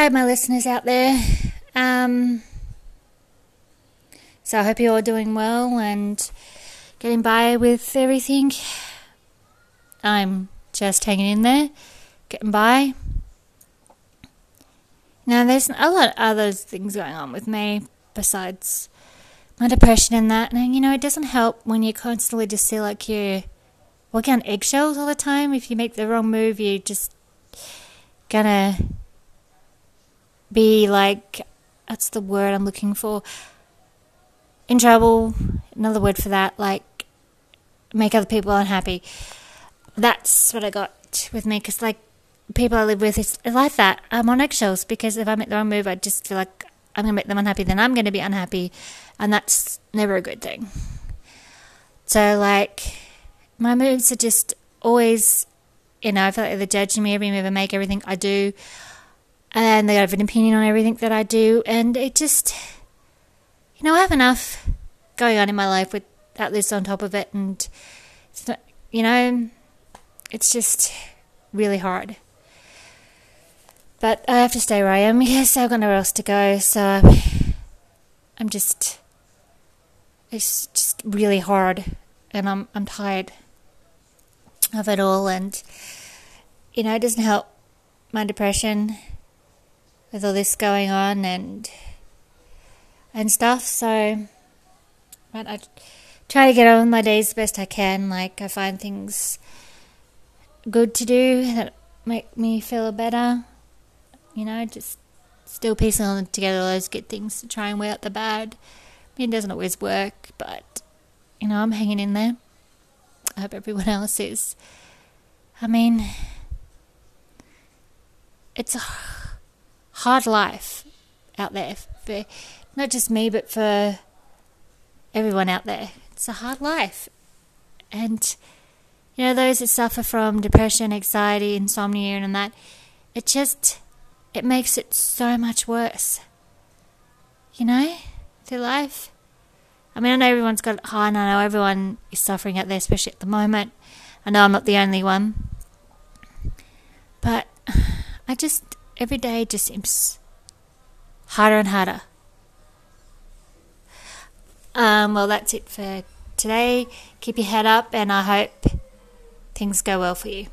Hi, my listeners out there. Um, so I hope you're all doing well and getting by with everything. I'm just hanging in there, getting by. Now, there's a lot of other things going on with me besides my depression and that. And, you know, it doesn't help when you constantly just feel like you're walking on eggshells all the time. If you make the wrong move, you're just gonna be like, that's the word I'm looking for. In trouble, another word for that, like, make other people unhappy. That's what I got with me, because, like, people I live with, is like that. I'm on eggshells because if I make the wrong move, I just feel like I'm going to make them unhappy, then I'm going to be unhappy. And that's never a good thing. So, like, my moves are just always, you know, I feel like they're judging me every move I make, everything I do. And they have an opinion on everything that I do. And it just, you know, I have enough going on in my life with that list on top of it. And, it's not, you know, it's just really hard. But I have to stay where I am because I've got nowhere else to go. So I'm just, it's just really hard, and I'm I'm tired of it all. And you know, it doesn't help my depression with all this going on and and stuff. So, but I try to get on with my days the best I can. Like I find things good to do that make me feel better you know, just still piecing together all those good things to try and weigh out the bad. I mean, it doesn't always work, but, you know, I'm hanging in there. I hope everyone else is. I mean, it's a hard life out there for not just me, but for everyone out there. It's a hard life. And, you know, those that suffer from depression, anxiety, insomnia, and that, it just it makes it so much worse. You know, their life. I mean, I know everyone's got it hard, and I know everyone is suffering out there, especially at the moment. I know I'm not the only one. But I just, every day just seems harder and harder. Um, well, that's it for today. Keep your head up, and I hope things go well for you.